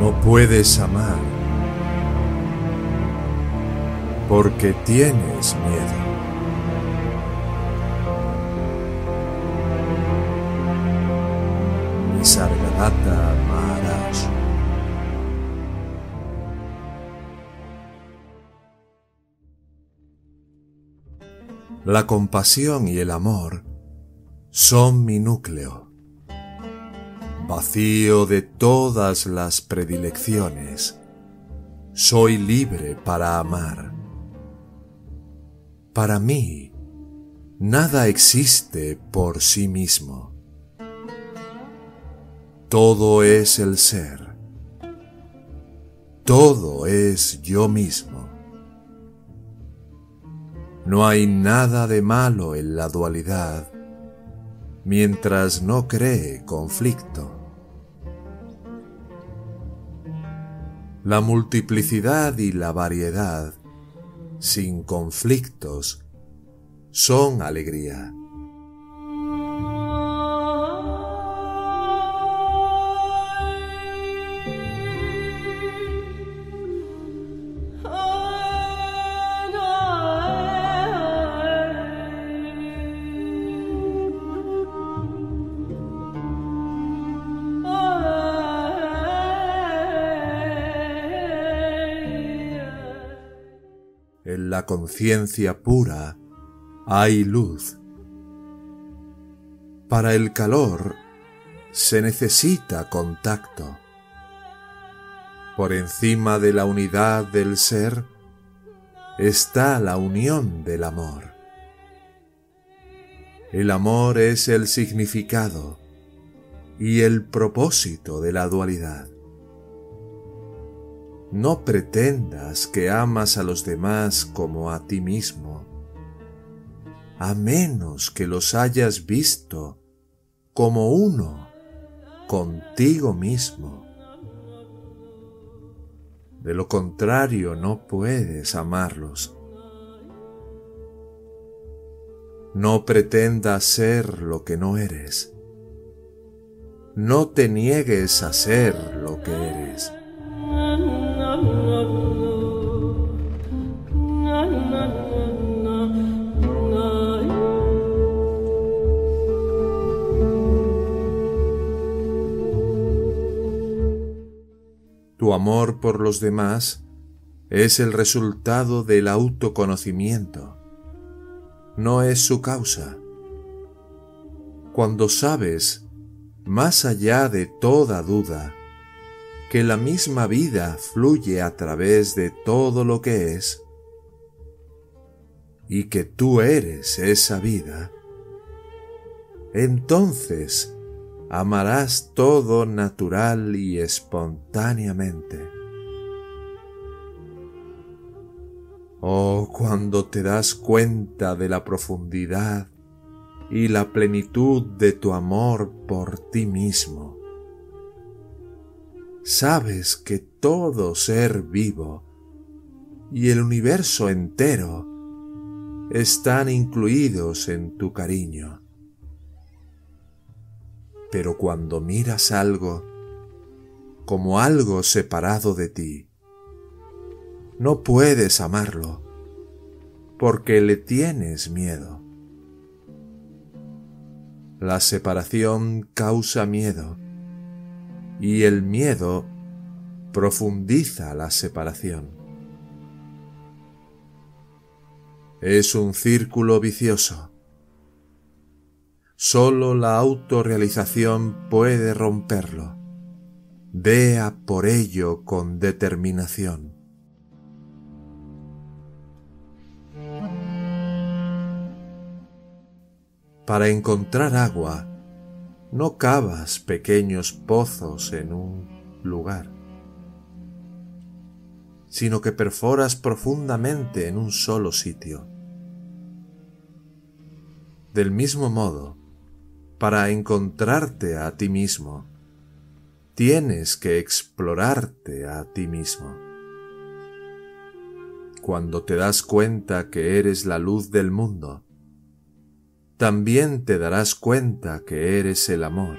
No puedes amar porque tienes miedo. Nisargadatta Maharaj. La compasión y el amor son mi núcleo. Vacío de todas las predilecciones, soy libre para amar. Para mí, nada existe por sí mismo. Todo es el ser. Todo es yo mismo. No hay nada de malo en la dualidad mientras no cree conflicto. La multiplicidad y la variedad, sin conflictos, son alegría. La conciencia pura hay luz. Para el calor se necesita contacto. Por encima de la unidad del ser está la unión del amor. El amor es el significado y el propósito de la dualidad. No pretendas que amas a los demás como a ti mismo, a menos que los hayas visto como uno contigo mismo. De lo contrario, no puedes amarlos. No pretendas ser lo que no eres. No te niegues a ser lo que eres. Tu amor por los demás es el resultado del autoconocimiento, no es su causa. Cuando sabes, más allá de toda duda, que la misma vida fluye a través de todo lo que es, y que tú eres esa vida, entonces amarás todo natural y espontáneamente. Oh, cuando te das cuenta de la profundidad y la plenitud de tu amor por ti mismo, sabes que todo ser vivo y el universo entero están incluidos en tu cariño. Pero cuando miras algo como algo separado de ti, no puedes amarlo porque le tienes miedo. La separación causa miedo y el miedo profundiza la separación. Es un círculo vicioso. Solo la autorrealización puede romperlo. Vea por ello con determinación. Para encontrar agua, no cavas pequeños pozos en un lugar, sino que perforas profundamente en un solo sitio. Del mismo modo, para encontrarte a ti mismo, tienes que explorarte a ti mismo. Cuando te das cuenta que eres la luz del mundo, también te darás cuenta que eres el amor.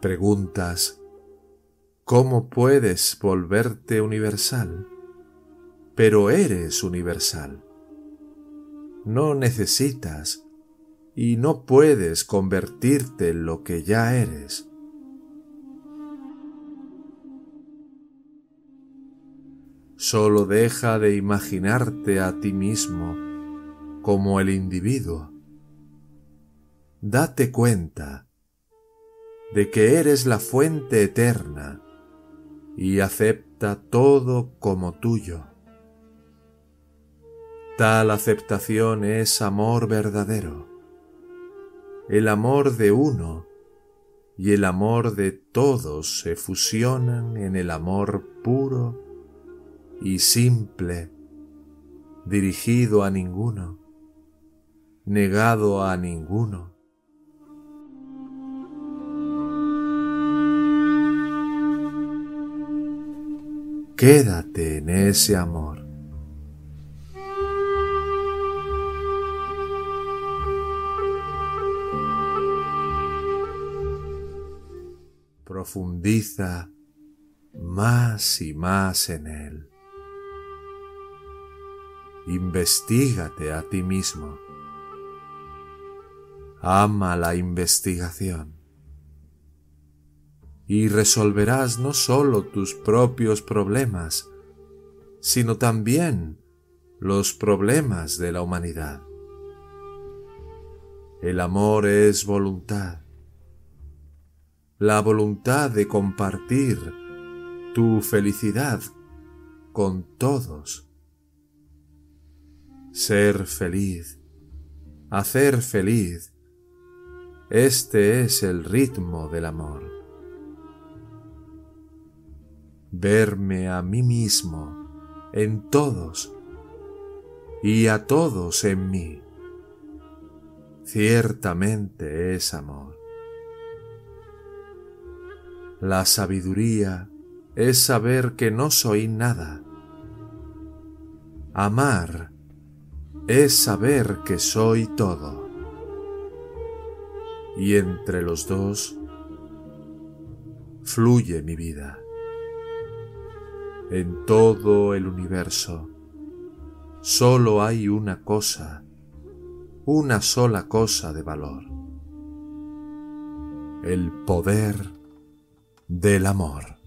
Preguntas, ¿cómo puedes volverte universal? Pero eres universal. No necesitas y no puedes convertirte en lo que ya eres. Solo deja de imaginarte a ti mismo como el individuo. Date cuenta de que eres la fuente eterna y acepta todo como tuyo. Tal aceptación es amor verdadero, el amor de uno y el amor de todos se fusionan en el amor puro y simple, dirigido a ninguno, negado a ninguno. Quédate en ese amor. Profundiza más y más en él. Investígate a ti mismo. Ama la investigación. Y resolverás no solo tus propios problemas, sino también los problemas de la humanidad. El amor es voluntad. La voluntad de compartir tu felicidad con todos ser feliz, hacer feliz. Este es el ritmo del amor. Verme a mí mismo en todos y a todos en mí. Ciertamente es amor. La sabiduría es saber que no soy nada. Amar es saber que soy todo. Y entre los dos fluye mi vida. En todo el universo solo hay una cosa, una sola cosa de valor. El poder del amor.